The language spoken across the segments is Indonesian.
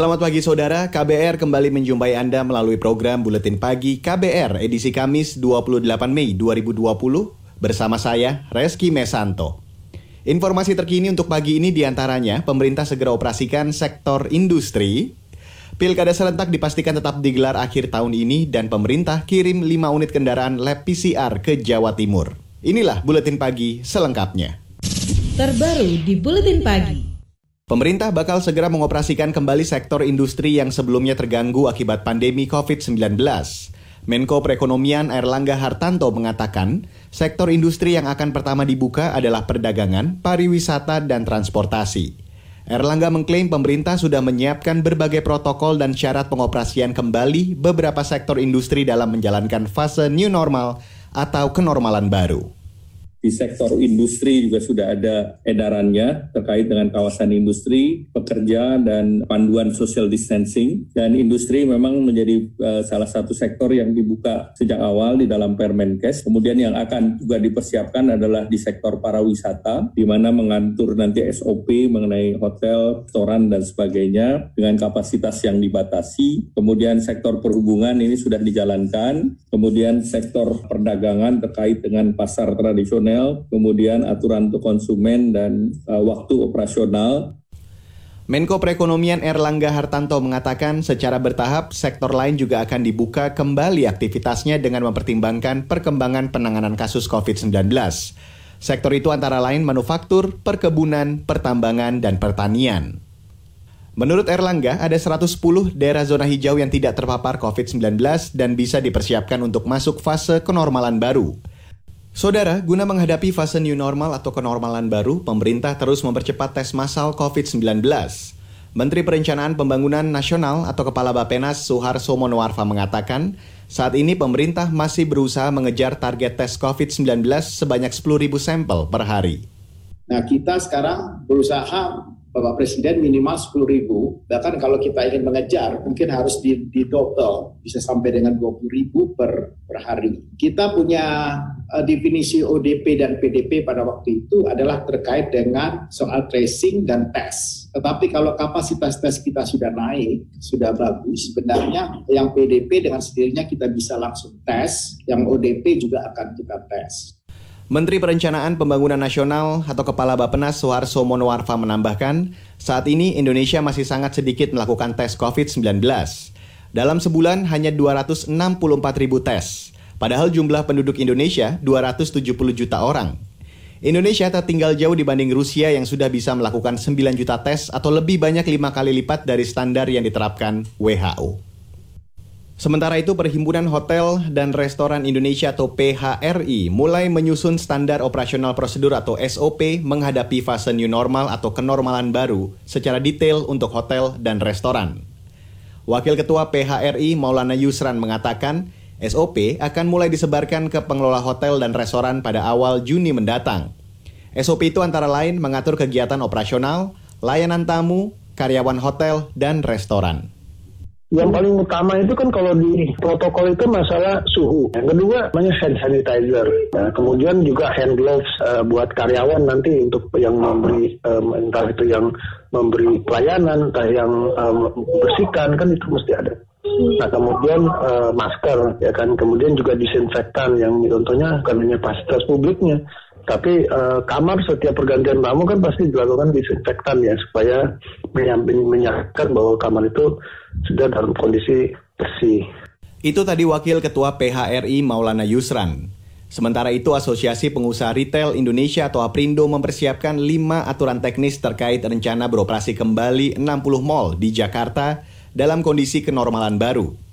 Selamat pagi saudara, KBR kembali menjumpai Anda melalui program Buletin Pagi KBR edisi Kamis 28 Mei 2020 bersama saya Reski Mesanto. Informasi terkini untuk pagi ini di antaranya pemerintah segera operasikan sektor industri, Pilkada serentak dipastikan tetap digelar akhir tahun ini dan pemerintah kirim 5 unit kendaraan lab PCR ke Jawa Timur. Inilah Buletin Pagi selengkapnya. Terbaru di Buletin Pagi. Pemerintah bakal segera mengoperasikan kembali sektor industri yang sebelumnya terganggu akibat pandemi COVID-19. Menko Perekonomian Erlangga Hartanto mengatakan, sektor industri yang akan pertama dibuka adalah perdagangan, pariwisata, dan transportasi. Erlangga mengklaim pemerintah sudah menyiapkan berbagai protokol dan syarat pengoperasian kembali beberapa sektor industri dalam menjalankan fase new normal atau kenormalan baru di sektor industri juga sudah ada edarannya terkait dengan kawasan industri, pekerja dan panduan social distancing dan industri memang menjadi uh, salah satu sektor yang dibuka sejak awal di dalam Permenkes. Kemudian yang akan juga dipersiapkan adalah di sektor pariwisata di mana mengatur nanti SOP mengenai hotel, restoran dan sebagainya dengan kapasitas yang dibatasi. Kemudian sektor perhubungan ini sudah dijalankan. Kemudian sektor perdagangan terkait dengan pasar tradisional kemudian aturan untuk konsumen dan uh, waktu operasional. Menko Perekonomian Erlangga Hartanto mengatakan secara bertahap sektor lain juga akan dibuka kembali aktivitasnya dengan mempertimbangkan perkembangan penanganan kasus COVID-19. Sektor itu antara lain manufaktur, perkebunan, pertambangan, dan pertanian. Menurut Erlangga, ada 110 daerah zona hijau yang tidak terpapar COVID-19 dan bisa dipersiapkan untuk masuk fase kenormalan baru. Saudara, guna menghadapi fase new normal atau kenormalan baru, pemerintah terus mempercepat tes massal COVID-19. Menteri Perencanaan Pembangunan Nasional atau Kepala Bapenas Suharso Monoarfa mengatakan, saat ini pemerintah masih berusaha mengejar target tes COVID-19 sebanyak 10.000 sampel per hari. Nah, kita sekarang berusaha Bapak Presiden minimal 10 ribu, bahkan kalau kita ingin mengejar mungkin harus di, di double, bisa sampai dengan 20 ribu per, per hari. Kita punya uh, definisi ODP dan PDP pada waktu itu adalah terkait dengan soal tracing dan tes. Tetapi kalau kapasitas tes kita sudah naik, sudah bagus, sebenarnya yang PDP dengan sendirinya kita bisa langsung tes, yang ODP juga akan kita tes. Menteri Perencanaan Pembangunan Nasional atau Kepala Bapenas Soeharto Monoarfa menambahkan, saat ini Indonesia masih sangat sedikit melakukan tes COVID-19. Dalam sebulan hanya 264 ribu tes, padahal jumlah penduduk Indonesia 270 juta orang. Indonesia tertinggal jauh dibanding Rusia yang sudah bisa melakukan 9 juta tes atau lebih banyak lima kali lipat dari standar yang diterapkan WHO. Sementara itu, Perhimpunan Hotel dan Restoran Indonesia atau PHRI mulai menyusun standar operasional prosedur atau SOP menghadapi fase new normal atau kenormalan baru secara detail untuk hotel dan restoran. Wakil Ketua PHRI Maulana Yusran mengatakan, SOP akan mulai disebarkan ke pengelola hotel dan restoran pada awal Juni mendatang. SOP itu antara lain mengatur kegiatan operasional, layanan tamu, karyawan hotel, dan restoran. Yang paling utama itu kan kalau di protokol itu masalah suhu. Yang kedua namanya hand sanitizer. Nah, kemudian juga hand gloves uh, buat karyawan nanti untuk yang memberi um, entah itu yang memberi pelayanan, entah yang um, bersihkan kan itu mesti ada. Nah kemudian uh, masker ya kan, kemudian juga disinfektan yang contohnya bukan hanya fasilitas publiknya, tapi uh, kamar setiap pergantian tamu kan pasti dilakukan disinfektan ya supaya menyampaikan bahwa kamar itu sudah dalam kondisi bersih. Itu tadi Wakil Ketua PHRI Maulana Yusran. Sementara itu, Asosiasi Pengusaha Retail Indonesia atau APRINDO mempersiapkan lima aturan teknis terkait rencana beroperasi kembali 60 mall di Jakarta dalam kondisi kenormalan baru.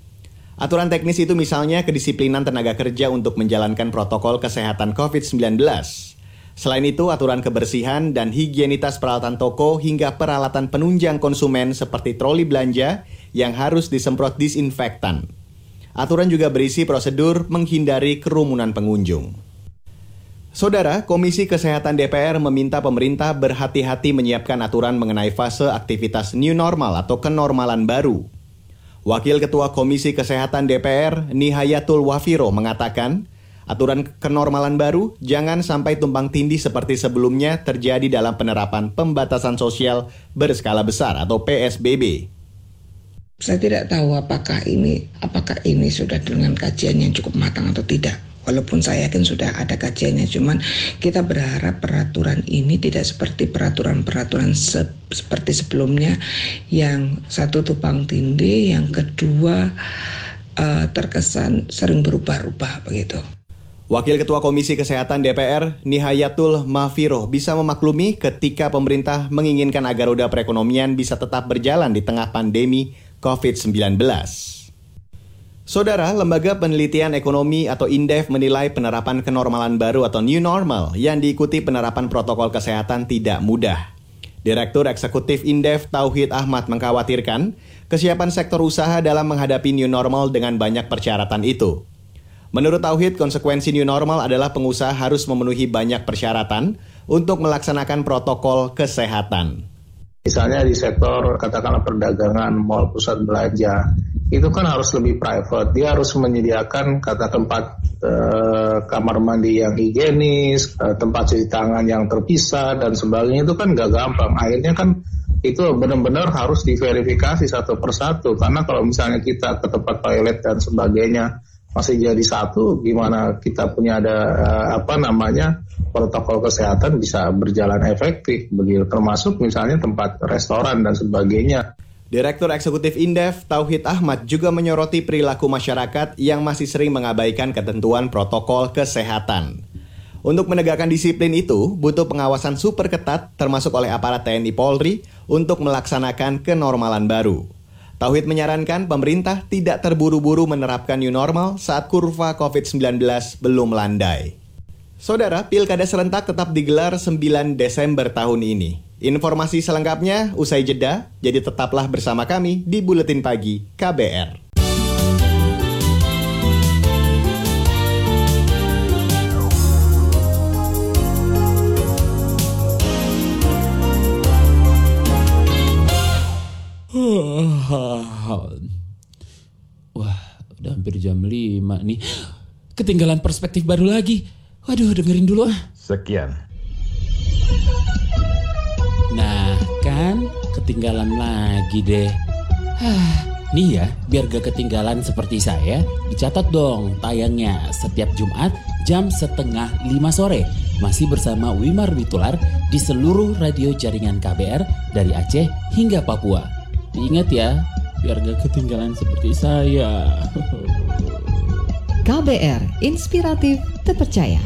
Aturan teknis itu misalnya kedisiplinan tenaga kerja untuk menjalankan protokol kesehatan COVID-19. Selain itu, aturan kebersihan dan higienitas peralatan toko hingga peralatan penunjang konsumen seperti troli belanja yang harus disemprot disinfektan. Aturan juga berisi prosedur menghindari kerumunan pengunjung. Saudara, Komisi Kesehatan DPR meminta pemerintah berhati-hati menyiapkan aturan mengenai fase aktivitas new normal atau kenormalan baru. Wakil Ketua Komisi Kesehatan DPR, Nihayatul Wafiro, mengatakan, aturan kenormalan baru jangan sampai tumpang tindih seperti sebelumnya terjadi dalam penerapan pembatasan sosial berskala besar atau PSBB. Saya tidak tahu apakah ini apakah ini sudah dengan kajian yang cukup matang atau tidak walaupun saya yakin sudah ada kajiannya cuman kita berharap peraturan ini tidak seperti peraturan-peraturan se seperti sebelumnya yang satu tupang tindih yang kedua uh, terkesan sering berubah-ubah begitu. Wakil Ketua Komisi Kesehatan DPR, Nihayatul Mafiroh, bisa memaklumi ketika pemerintah menginginkan agar roda perekonomian bisa tetap berjalan di tengah pandemi COVID-19. Saudara, Lembaga Penelitian Ekonomi atau INDEF menilai penerapan kenormalan baru atau new normal yang diikuti penerapan protokol kesehatan tidak mudah. Direktur Eksekutif Indef Tauhid Ahmad mengkhawatirkan kesiapan sektor usaha dalam menghadapi new normal dengan banyak persyaratan itu. Menurut Tauhid, konsekuensi new normal adalah pengusaha harus memenuhi banyak persyaratan untuk melaksanakan protokol kesehatan. Misalnya di sektor katakanlah perdagangan, mall, pusat belanja, itu kan harus lebih private. Dia harus menyediakan kata tempat eh, kamar mandi yang higienis, eh, tempat cuci tangan yang terpisah dan sebagainya itu kan nggak gampang. Akhirnya kan itu benar-benar harus diverifikasi satu persatu karena kalau misalnya kita ke tempat toilet dan sebagainya masih jadi satu, gimana kita punya ada eh, apa namanya protokol kesehatan bisa berjalan efektif begitu termasuk misalnya tempat restoran dan sebagainya. Direktur Eksekutif Indef, Tauhid Ahmad juga menyoroti perilaku masyarakat yang masih sering mengabaikan ketentuan protokol kesehatan. Untuk menegakkan disiplin itu, butuh pengawasan super ketat termasuk oleh aparat TNI Polri untuk melaksanakan kenormalan baru. Tauhid menyarankan pemerintah tidak terburu-buru menerapkan new normal saat kurva COVID-19 belum landai. Saudara, pilkada serentak tetap digelar 9 Desember tahun ini. Informasi selengkapnya usai jeda, jadi tetaplah bersama kami di Buletin Pagi KBR. Wah, udah hampir jam 5 nih. Ketinggalan perspektif baru lagi. Waduh, dengerin dulu ah. Sekian Nah kan ketinggalan lagi deh. Hah, nih ya biar gak ketinggalan seperti saya, dicatat dong tayangnya setiap Jumat jam setengah lima sore. Masih bersama Wimar Witular di seluruh radio jaringan KBR dari Aceh hingga Papua. Diingat ya, biar gak ketinggalan seperti saya. KBR, inspiratif, terpercaya.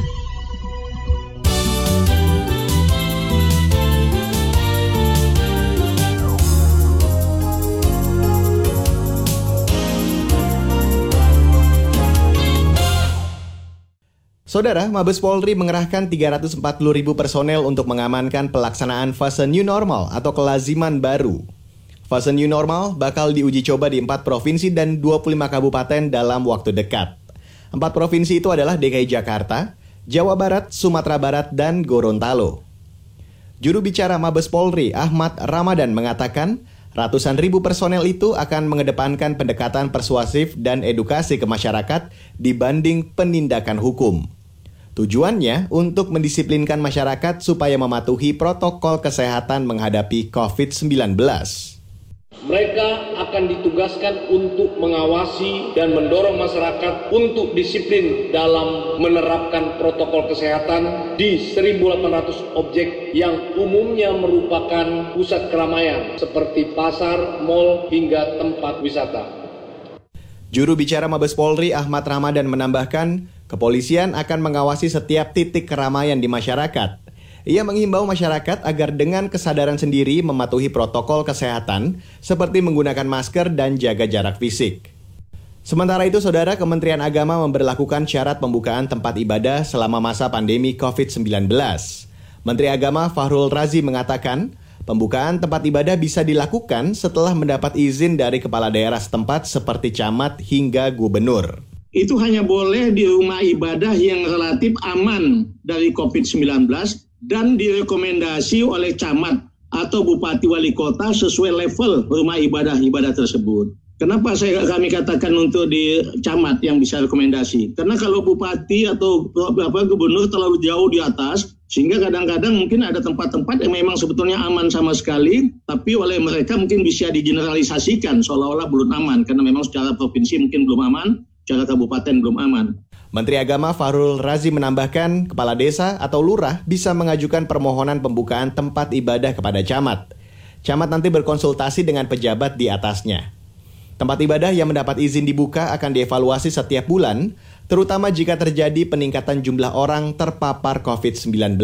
Saudara, Mabes Polri mengerahkan 340 ribu personel untuk mengamankan pelaksanaan fase new normal atau kelaziman baru. Fase new normal bakal diuji coba di 4 provinsi dan 25 kabupaten dalam waktu dekat. Empat provinsi itu adalah DKI Jakarta, Jawa Barat, Sumatera Barat, dan Gorontalo. Juru bicara Mabes Polri, Ahmad Ramadan, mengatakan ratusan ribu personel itu akan mengedepankan pendekatan persuasif dan edukasi ke masyarakat dibanding penindakan hukum. Tujuannya untuk mendisiplinkan masyarakat supaya mematuhi protokol kesehatan menghadapi COVID-19. Mereka akan ditugaskan untuk mengawasi dan mendorong masyarakat untuk disiplin dalam menerapkan protokol kesehatan di 1.800 objek yang umumnya merupakan pusat keramaian seperti pasar, mal, hingga tempat wisata. Juru bicara Mabes Polri Ahmad Ramadan menambahkan, Kepolisian akan mengawasi setiap titik keramaian di masyarakat. Ia menghimbau masyarakat agar dengan kesadaran sendiri mematuhi protokol kesehatan seperti menggunakan masker dan jaga jarak fisik. Sementara itu, Saudara Kementerian Agama memberlakukan syarat pembukaan tempat ibadah selama masa pandemi COVID-19. Menteri Agama Fahrul Razi mengatakan, Pembukaan tempat ibadah bisa dilakukan setelah mendapat izin dari kepala daerah setempat seperti camat hingga gubernur. Itu hanya boleh di rumah ibadah yang relatif aman dari COVID-19 dan direkomendasi oleh camat atau bupati wali kota sesuai level rumah ibadah-ibadah tersebut. Kenapa saya kami katakan untuk di camat yang bisa rekomendasi? Karena kalau bupati atau apa gubernur terlalu jauh di atas, sehingga kadang-kadang mungkin ada tempat-tempat yang memang sebetulnya aman sama sekali, tapi oleh mereka mungkin bisa digeneralisasikan seolah-olah belum aman, karena memang secara provinsi mungkin belum aman, secara kabupaten belum aman. Menteri Agama Farul Razi menambahkan, kepala desa atau lurah bisa mengajukan permohonan pembukaan tempat ibadah kepada camat. Camat nanti berkonsultasi dengan pejabat di atasnya. Tempat ibadah yang mendapat izin dibuka akan dievaluasi setiap bulan, terutama jika terjadi peningkatan jumlah orang terpapar COVID-19.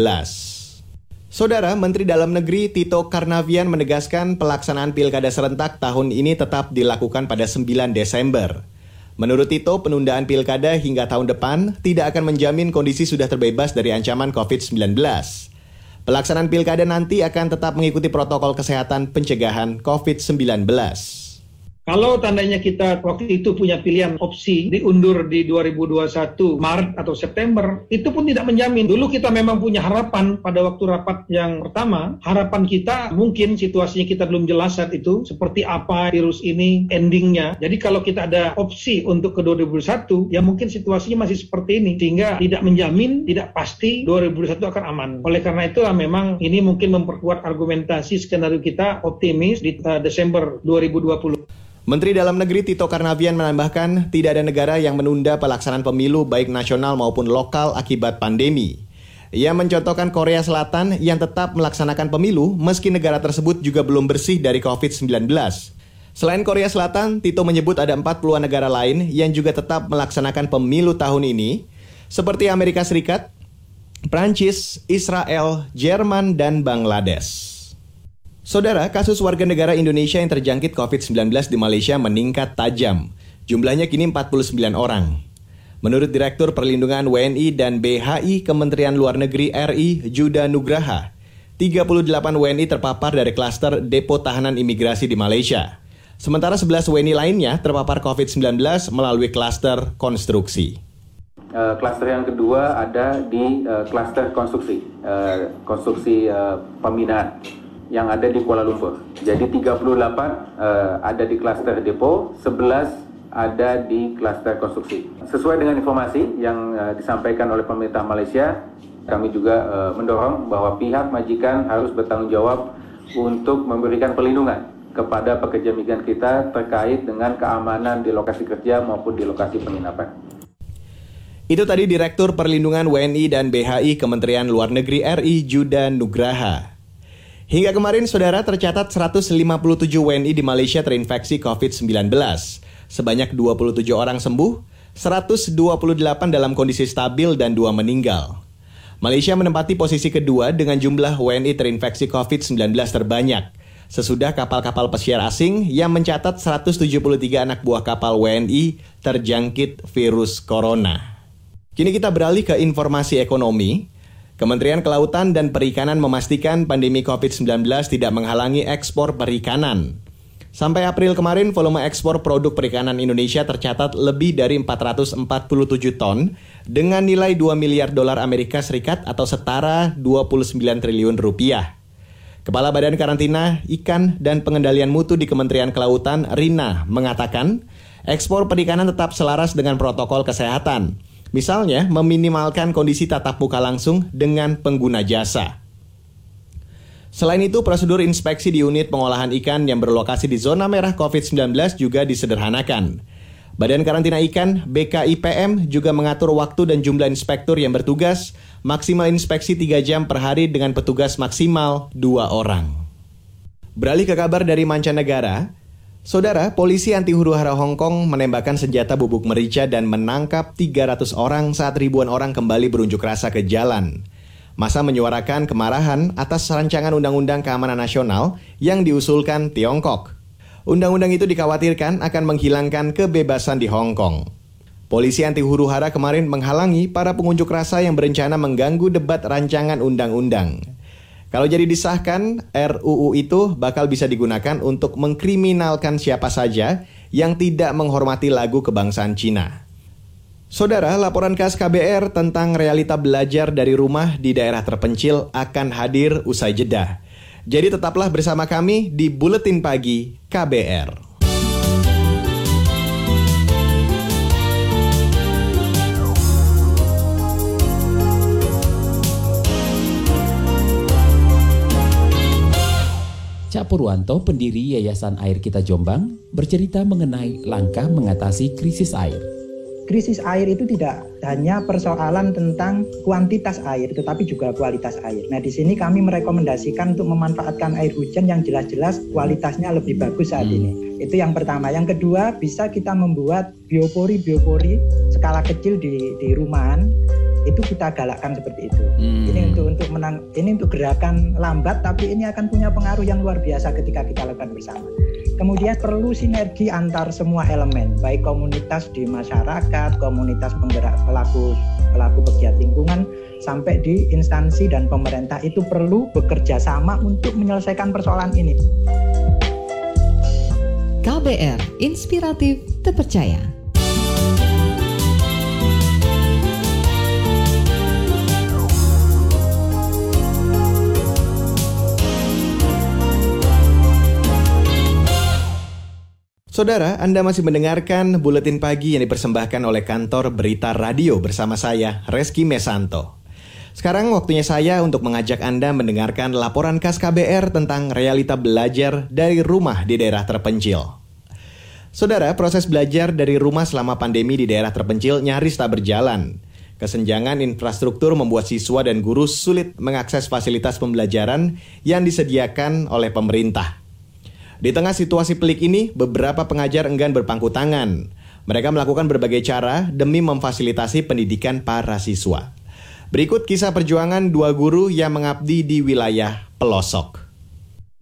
Saudara Menteri Dalam Negeri Tito Karnavian menegaskan pelaksanaan pilkada serentak tahun ini tetap dilakukan pada 9 Desember. Menurut Tito, penundaan pilkada hingga tahun depan tidak akan menjamin kondisi sudah terbebas dari ancaman COVID-19. Pelaksanaan pilkada nanti akan tetap mengikuti protokol kesehatan pencegahan COVID-19. Kalau tandanya kita waktu itu punya pilihan opsi diundur di 2021 Maret atau September, itu pun tidak menjamin. Dulu kita memang punya harapan pada waktu rapat yang pertama, harapan kita mungkin situasinya kita belum jelas saat itu, seperti apa virus ini endingnya. Jadi kalau kita ada opsi untuk ke 2021, ya mungkin situasinya masih seperti ini, sehingga tidak menjamin, tidak pasti 2021 akan aman. Oleh karena itulah memang ini mungkin memperkuat argumentasi skenario kita optimis di uh, Desember 2020. Menteri Dalam Negeri Tito Karnavian menambahkan tidak ada negara yang menunda pelaksanaan pemilu baik nasional maupun lokal akibat pandemi. Ia mencontohkan Korea Selatan yang tetap melaksanakan pemilu meski negara tersebut juga belum bersih dari COVID-19. Selain Korea Selatan, Tito menyebut ada 40-an negara lain yang juga tetap melaksanakan pemilu tahun ini, seperti Amerika Serikat, Prancis, Israel, Jerman, dan Bangladesh. Saudara, kasus warga negara Indonesia yang terjangkit COVID-19 di Malaysia meningkat tajam. Jumlahnya kini 49 orang. Menurut Direktur Perlindungan WNI dan BHI Kementerian Luar Negeri RI Juda Nugraha, 38 WNI terpapar dari klaster depo tahanan imigrasi di Malaysia. Sementara 11 WNI lainnya terpapar COVID-19 melalui klaster konstruksi. Uh, klaster yang kedua ada di uh, klaster konstruksi, uh, konstruksi uh, pembinaan yang ada di Kuala Lumpur. Jadi 38 uh, eh, ada di klaster depo, 11 ada di klaster konstruksi. Sesuai dengan informasi yang uh, disampaikan oleh pemerintah Malaysia, kami juga uh, mendorong bahwa pihak majikan harus bertanggung jawab untuk memberikan perlindungan kepada pekerja migran kita terkait dengan keamanan di lokasi kerja maupun di lokasi penginapan. Itu tadi Direktur Perlindungan WNI dan BHI Kementerian Luar Negeri RI Juda Nugraha. Hingga kemarin, saudara tercatat 157 WNI di Malaysia terinfeksi COVID-19. Sebanyak 27 orang sembuh, 128 dalam kondisi stabil dan dua meninggal. Malaysia menempati posisi kedua dengan jumlah WNI terinfeksi COVID-19 terbanyak, sesudah kapal-kapal pesiar asing yang mencatat 173 anak buah kapal WNI terjangkit virus corona. Kini kita beralih ke informasi ekonomi. Kementerian Kelautan dan Perikanan memastikan pandemi COVID-19 tidak menghalangi ekspor perikanan. Sampai April kemarin, volume ekspor produk perikanan Indonesia tercatat lebih dari 447 ton dengan nilai 2 miliar dolar Amerika Serikat atau setara 29 triliun rupiah. Kepala Badan Karantina Ikan dan Pengendalian Mutu di Kementerian Kelautan, Rina, mengatakan ekspor perikanan tetap selaras dengan protokol kesehatan Misalnya, meminimalkan kondisi tatap muka langsung dengan pengguna jasa. Selain itu, prosedur inspeksi di unit pengolahan ikan yang berlokasi di zona merah COVID-19 juga disederhanakan. Badan Karantina Ikan BKIPM juga mengatur waktu dan jumlah inspektur yang bertugas, maksimal inspeksi 3 jam per hari dengan petugas maksimal 2 orang. Beralih ke kabar dari mancanegara, Saudara, polisi anti huru hara Hong Kong menembakkan senjata bubuk merica dan menangkap 300 orang saat ribuan orang kembali berunjuk rasa ke jalan. Masa menyuarakan kemarahan atas rancangan Undang-Undang Keamanan Nasional yang diusulkan Tiongkok. Undang-undang itu dikhawatirkan akan menghilangkan kebebasan di Hong Kong. Polisi anti huru hara kemarin menghalangi para pengunjuk rasa yang berencana mengganggu debat rancangan undang-undang. Kalau jadi disahkan, RUU itu bakal bisa digunakan untuk mengkriminalkan siapa saja yang tidak menghormati lagu kebangsaan Cina. Saudara, laporan khas KBR tentang realita belajar dari rumah di daerah terpencil akan hadir usai jeda. Jadi tetaplah bersama kami di Buletin Pagi KBR. Cak Purwanto, pendiri Yayasan Air Kita Jombang, bercerita mengenai langkah mengatasi krisis air. Krisis air itu tidak hanya persoalan tentang kuantitas air, tetapi juga kualitas air. Nah, di sini kami merekomendasikan untuk memanfaatkan air hujan yang jelas-jelas kualitasnya lebih bagus saat ini. Itu yang pertama. Yang kedua, bisa kita membuat biopori-biopori skala kecil di di rumahan itu kita galakkan seperti itu. Hmm. Ini untuk untuk menang ini untuk gerakan lambat tapi ini akan punya pengaruh yang luar biasa ketika kita lakukan bersama. Kemudian perlu sinergi antar semua elemen, baik komunitas di masyarakat, komunitas penggerak pelaku pelaku pegiat lingkungan sampai di instansi dan pemerintah itu perlu bekerja sama untuk menyelesaikan persoalan ini. KBR Inspiratif Terpercaya. Saudara, Anda masih mendengarkan Buletin Pagi yang dipersembahkan oleh kantor Berita Radio bersama saya, Reski Mesanto. Sekarang waktunya saya untuk mengajak Anda mendengarkan laporan khas KBR tentang realita belajar dari rumah di daerah terpencil. Saudara, proses belajar dari rumah selama pandemi di daerah terpencil nyaris tak berjalan. Kesenjangan infrastruktur membuat siswa dan guru sulit mengakses fasilitas pembelajaran yang disediakan oleh pemerintah. Di tengah situasi pelik ini, beberapa pengajar enggan berpangku tangan. Mereka melakukan berbagai cara demi memfasilitasi pendidikan para siswa. Berikut kisah perjuangan dua guru yang mengabdi di wilayah pelosok.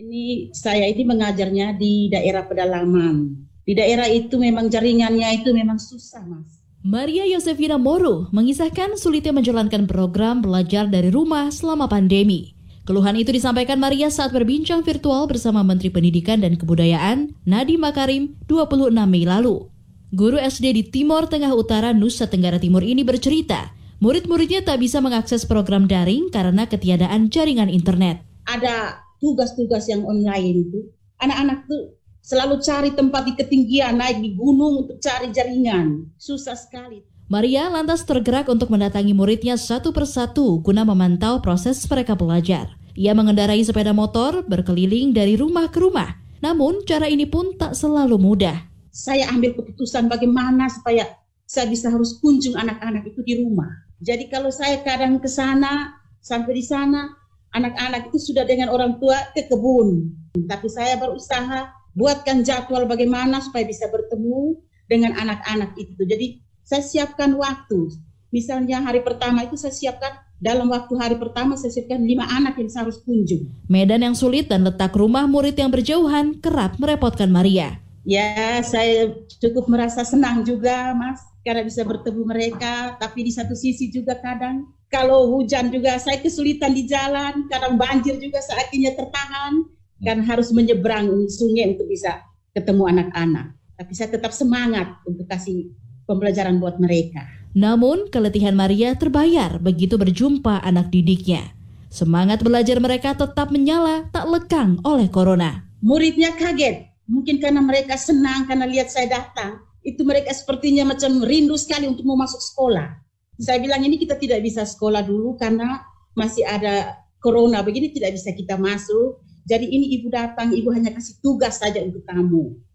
Ini saya ini mengajarnya di daerah pedalaman. Di daerah itu memang jaringannya itu memang susah, Mas. Maria Yosefina Moro mengisahkan sulitnya menjalankan program belajar dari rumah selama pandemi. Keluhan itu disampaikan Maria saat berbincang virtual bersama Menteri Pendidikan dan Kebudayaan Nadiem Makarim 26 Mei lalu. Guru SD di Timur Tengah Utara Nusa Tenggara Timur ini bercerita, murid-muridnya tak bisa mengakses program daring karena ketiadaan jaringan internet. Ada tugas-tugas yang online itu, anak-anak tuh selalu cari tempat di ketinggian, naik di gunung untuk cari jaringan. Susah sekali. Maria lantas tergerak untuk mendatangi muridnya satu persatu guna memantau proses mereka belajar. Ia mengendarai sepeda motor berkeliling dari rumah ke rumah. Namun cara ini pun tak selalu mudah. Saya ambil keputusan bagaimana supaya saya bisa harus kunjung anak-anak itu di rumah. Jadi kalau saya kadang ke sana, sampai di sana, anak-anak itu sudah dengan orang tua ke kebun. Tapi saya berusaha buatkan jadwal bagaimana supaya bisa bertemu dengan anak-anak itu. Jadi saya siapkan waktu. Misalnya hari pertama itu saya siapkan dalam waktu hari pertama saya siapkan lima anak yang saya harus kunjung. Medan yang sulit dan letak rumah murid yang berjauhan kerap merepotkan Maria. Ya, saya cukup merasa senang juga, Mas, karena bisa bertemu mereka. Tapi di satu sisi juga kadang kalau hujan juga saya kesulitan di jalan, kadang banjir juga saya akhirnya tertahan kan harus menyeberang sungai untuk bisa ketemu anak-anak. Tapi saya tetap semangat untuk kasih pembelajaran buat mereka. Namun, keletihan Maria terbayar begitu berjumpa anak didiknya. Semangat belajar mereka tetap menyala, tak lekang oleh corona. Muridnya kaget, mungkin karena mereka senang karena lihat saya datang. Itu mereka sepertinya macam rindu sekali untuk mau masuk sekolah. Saya bilang ini kita tidak bisa sekolah dulu karena masih ada corona begini tidak bisa kita masuk. Jadi ini ibu datang, ibu hanya kasih tugas saja untuk kamu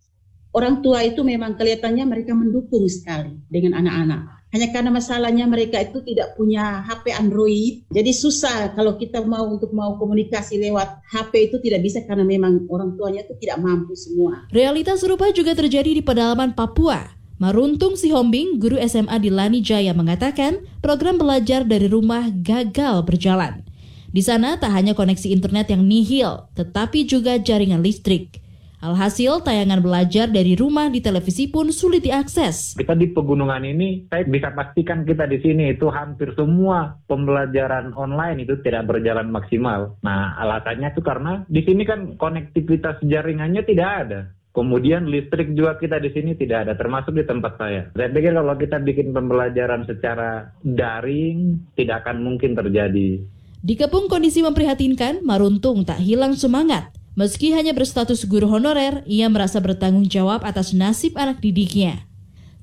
orang tua itu memang kelihatannya mereka mendukung sekali dengan anak-anak. Hanya karena masalahnya mereka itu tidak punya HP Android, jadi susah kalau kita mau untuk mau komunikasi lewat HP itu tidak bisa karena memang orang tuanya itu tidak mampu semua. Realitas serupa juga terjadi di pedalaman Papua. Maruntung Sihombing, guru SMA di Lani Jaya mengatakan program belajar dari rumah gagal berjalan. Di sana tak hanya koneksi internet yang nihil, tetapi juga jaringan listrik. Alhasil, tayangan belajar dari rumah di televisi pun sulit diakses. Kita di pegunungan ini, saya bisa pastikan kita di sini itu hampir semua pembelajaran online itu tidak berjalan maksimal. Nah, alasannya itu karena di sini kan konektivitas jaringannya tidak ada. Kemudian listrik juga kita di sini tidak ada, termasuk di tempat saya. Saya pikir kalau kita bikin pembelajaran secara daring, tidak akan mungkin terjadi. Di Kepung kondisi memprihatinkan, Maruntung tak hilang semangat. Meski hanya berstatus guru honorer, ia merasa bertanggung jawab atas nasib anak didiknya.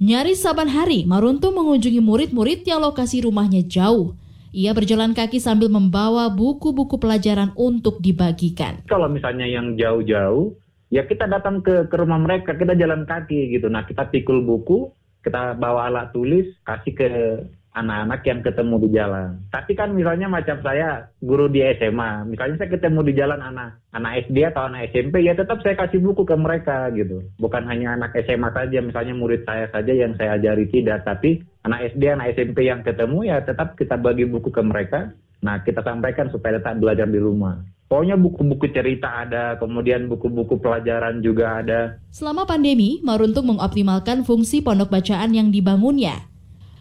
Nyaris saban hari, Maruntung mengunjungi murid-murid yang lokasi rumahnya jauh. Ia berjalan kaki sambil membawa buku-buku pelajaran untuk dibagikan. Kalau misalnya yang jauh-jauh, ya kita datang ke, ke rumah mereka, kita jalan kaki gitu. Nah kita pikul buku, kita bawa alat tulis, kasih ke anak-anak yang ketemu di jalan. Tapi kan misalnya macam saya guru di SMA, misalnya saya ketemu di jalan anak anak SD atau anak SMP, ya tetap saya kasih buku ke mereka gitu. Bukan hanya anak SMA saja, misalnya murid saya saja yang saya ajari tidak, tapi anak SD, anak SMP yang ketemu ya tetap kita bagi buku ke mereka. Nah kita sampaikan supaya tetap belajar di rumah. Pokoknya buku-buku cerita ada, kemudian buku-buku pelajaran juga ada. Selama pandemi, Maruntung mengoptimalkan fungsi pondok bacaan yang dibangunnya.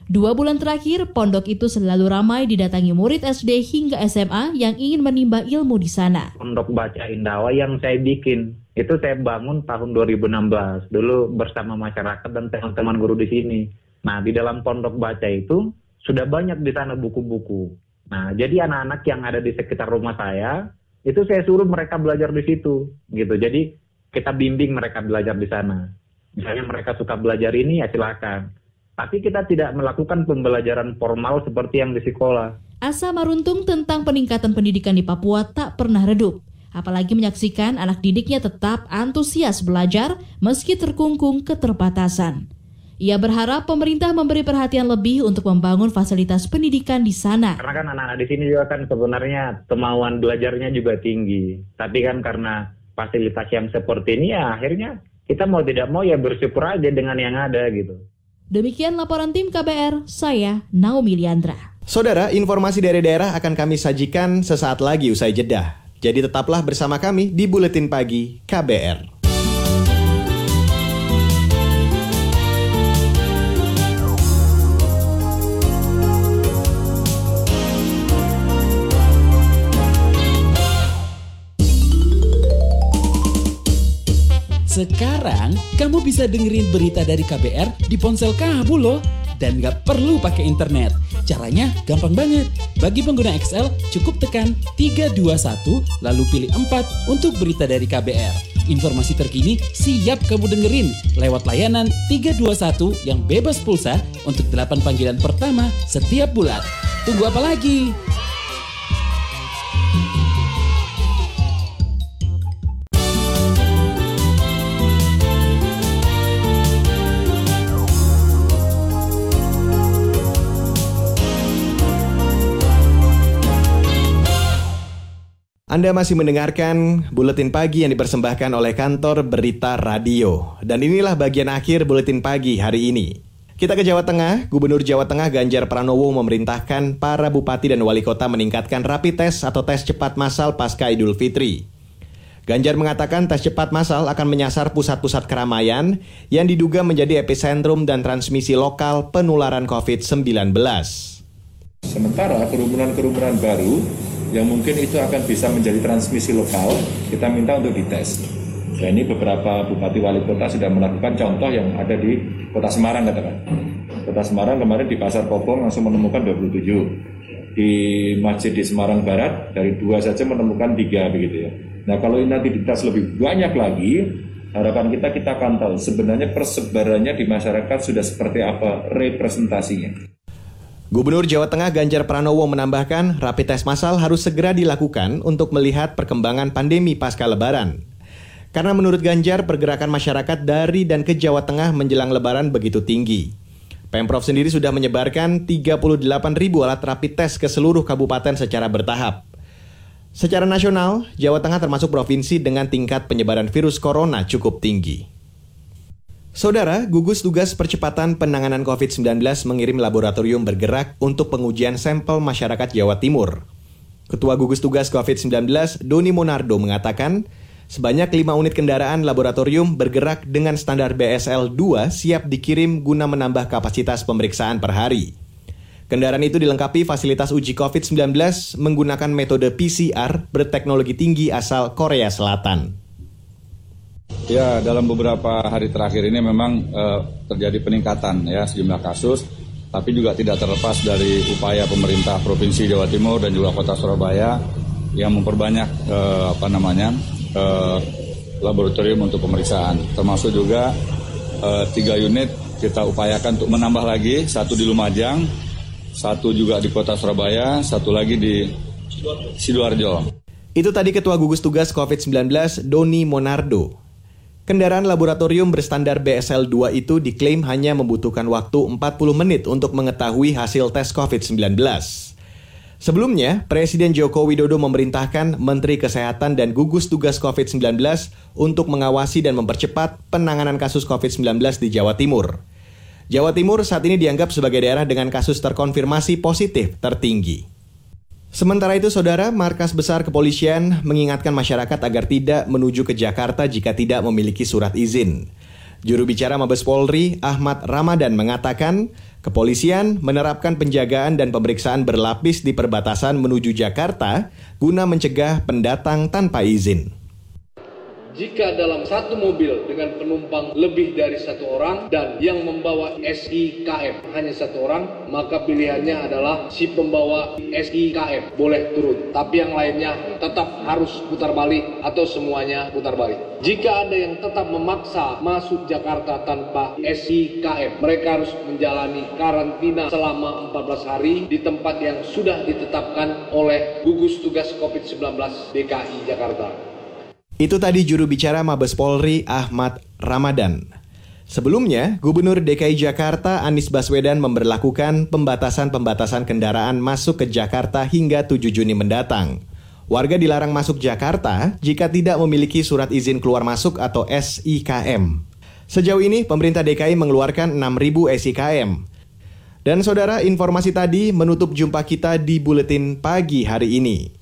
Dua bulan terakhir, pondok itu selalu ramai didatangi murid SD hingga SMA yang ingin menimba ilmu di sana. Pondok Baca Indawa yang saya bikin, itu saya bangun tahun 2016. Dulu bersama masyarakat dan teman-teman guru di sini. Nah, di dalam pondok baca itu sudah banyak di sana buku-buku. Nah, jadi anak-anak yang ada di sekitar rumah saya, itu saya suruh mereka belajar di situ. gitu. Jadi kita bimbing mereka belajar di sana. Misalnya mereka suka belajar ini, ya silakan tapi kita tidak melakukan pembelajaran formal seperti yang di sekolah. Asa Maruntung tentang peningkatan pendidikan di Papua tak pernah redup. Apalagi menyaksikan anak didiknya tetap antusias belajar meski terkungkung keterbatasan. Ia berharap pemerintah memberi perhatian lebih untuk membangun fasilitas pendidikan di sana. Karena kan anak-anak di sini juga kan sebenarnya kemauan belajarnya juga tinggi. Tapi kan karena fasilitas yang seperti ini ya akhirnya kita mau tidak mau ya bersyukur aja dengan yang ada gitu. Demikian laporan tim KBR, saya Naomi Liandra. Saudara, informasi dari daerah akan kami sajikan sesaat lagi usai jeda. Jadi tetaplah bersama kami di Buletin Pagi KBR. Sekarang kamu bisa dengerin berita dari KBR di ponsel kamu loh dan nggak perlu pakai internet. Caranya gampang banget. Bagi pengguna XL cukup tekan 321 lalu pilih 4 untuk berita dari KBR. Informasi terkini siap kamu dengerin lewat layanan 321 yang bebas pulsa untuk 8 panggilan pertama setiap bulan. Tunggu apa lagi? Anda masih mendengarkan buletin pagi yang dipersembahkan oleh kantor Berita Radio. Dan inilah bagian akhir buletin pagi hari ini. Kita ke Jawa Tengah, Gubernur Jawa Tengah Ganjar Pranowo memerintahkan para bupati dan wali kota meningkatkan rapi tes atau tes cepat massal pasca Idul Fitri. Ganjar mengatakan tes cepat massal akan menyasar pusat-pusat keramaian yang diduga menjadi epicentrum dan transmisi lokal penularan COVID-19. Sementara kerumunan-kerumunan baru yang mungkin itu akan bisa menjadi transmisi lokal, kita minta untuk dites. Ya ini beberapa bupati wali kota sudah melakukan contoh yang ada di kota Semarang katakan. Kota Semarang kemarin di Pasar Popong langsung menemukan 27. Di masjid di Semarang Barat dari dua saja menemukan tiga begitu ya. Nah kalau ini nanti dites lebih banyak lagi, harapan kita kita akan tahu sebenarnya persebarannya di masyarakat sudah seperti apa representasinya. Gubernur Jawa Tengah Ganjar Pranowo menambahkan, rapid test massal harus segera dilakukan untuk melihat perkembangan pandemi pasca lebaran. Karena menurut Ganjar, pergerakan masyarakat dari dan ke Jawa Tengah menjelang lebaran begitu tinggi. Pemprov sendiri sudah menyebarkan 38 ribu alat rapid test ke seluruh kabupaten secara bertahap. Secara nasional, Jawa Tengah termasuk provinsi dengan tingkat penyebaran virus corona cukup tinggi. Saudara, gugus tugas percepatan penanganan COVID-19 mengirim laboratorium bergerak untuk pengujian sampel masyarakat Jawa Timur. Ketua gugus tugas COVID-19, Doni Monardo, mengatakan, Sebanyak 5 unit kendaraan laboratorium bergerak dengan standar BSL 2 siap dikirim guna menambah kapasitas pemeriksaan per hari. Kendaraan itu dilengkapi fasilitas uji COVID-19 menggunakan metode PCR berteknologi tinggi asal Korea Selatan. Ya, dalam beberapa hari terakhir ini memang uh, terjadi peningkatan ya sejumlah kasus, tapi juga tidak terlepas dari upaya pemerintah Provinsi Jawa Timur dan juga Kota Surabaya yang memperbanyak uh, apa namanya uh, laboratorium untuk pemeriksaan, termasuk juga uh, tiga unit kita upayakan untuk menambah lagi, satu di Lumajang, satu juga di kota Surabaya, satu lagi di Sidoarjo. Itu tadi Ketua Gugus Tugas COVID-19 Doni Monardo. Kendaraan laboratorium berstandar BSL-2 itu diklaim hanya membutuhkan waktu 40 menit untuk mengetahui hasil tes COVID-19. Sebelumnya, Presiden Joko Widodo memerintahkan Menteri Kesehatan dan gugus tugas COVID-19 untuk mengawasi dan mempercepat penanganan kasus COVID-19 di Jawa Timur. Jawa Timur saat ini dianggap sebagai daerah dengan kasus terkonfirmasi positif tertinggi. Sementara itu, saudara, markas besar kepolisian mengingatkan masyarakat agar tidak menuju ke Jakarta jika tidak memiliki surat izin. Juru bicara Mabes Polri, Ahmad Ramadan, mengatakan kepolisian menerapkan penjagaan dan pemeriksaan berlapis di perbatasan menuju Jakarta guna mencegah pendatang tanpa izin. Jika dalam satu mobil dengan penumpang lebih dari satu orang dan yang membawa SIKM hanya satu orang, maka pilihannya adalah si pembawa SIKM boleh turun. Tapi yang lainnya tetap harus putar balik atau semuanya putar balik. Jika ada yang tetap memaksa masuk Jakarta tanpa SIKM, mereka harus menjalani karantina selama 14 hari di tempat yang sudah ditetapkan oleh gugus tugas COVID-19 DKI Jakarta. Itu tadi juru bicara Mabes Polri Ahmad Ramadan. Sebelumnya, Gubernur DKI Jakarta Anies Baswedan memberlakukan pembatasan-pembatasan kendaraan masuk ke Jakarta hingga 7 Juni mendatang. Warga dilarang masuk Jakarta jika tidak memiliki surat izin keluar masuk atau SIKM. Sejauh ini, pemerintah DKI mengeluarkan 6.000 SIKM. Dan saudara, informasi tadi menutup jumpa kita di Buletin Pagi hari ini.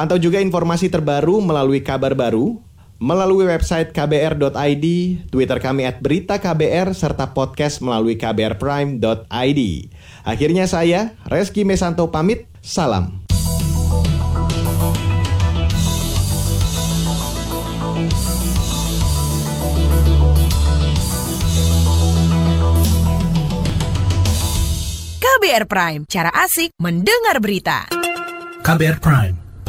Pantau juga informasi terbaru melalui kabar baru, melalui website kbr.id, Twitter kami at berita KBR, serta podcast melalui kbrprime.id. Akhirnya saya, Reski Mesanto pamit, salam. KBR Prime, cara asik mendengar berita. KBR Prime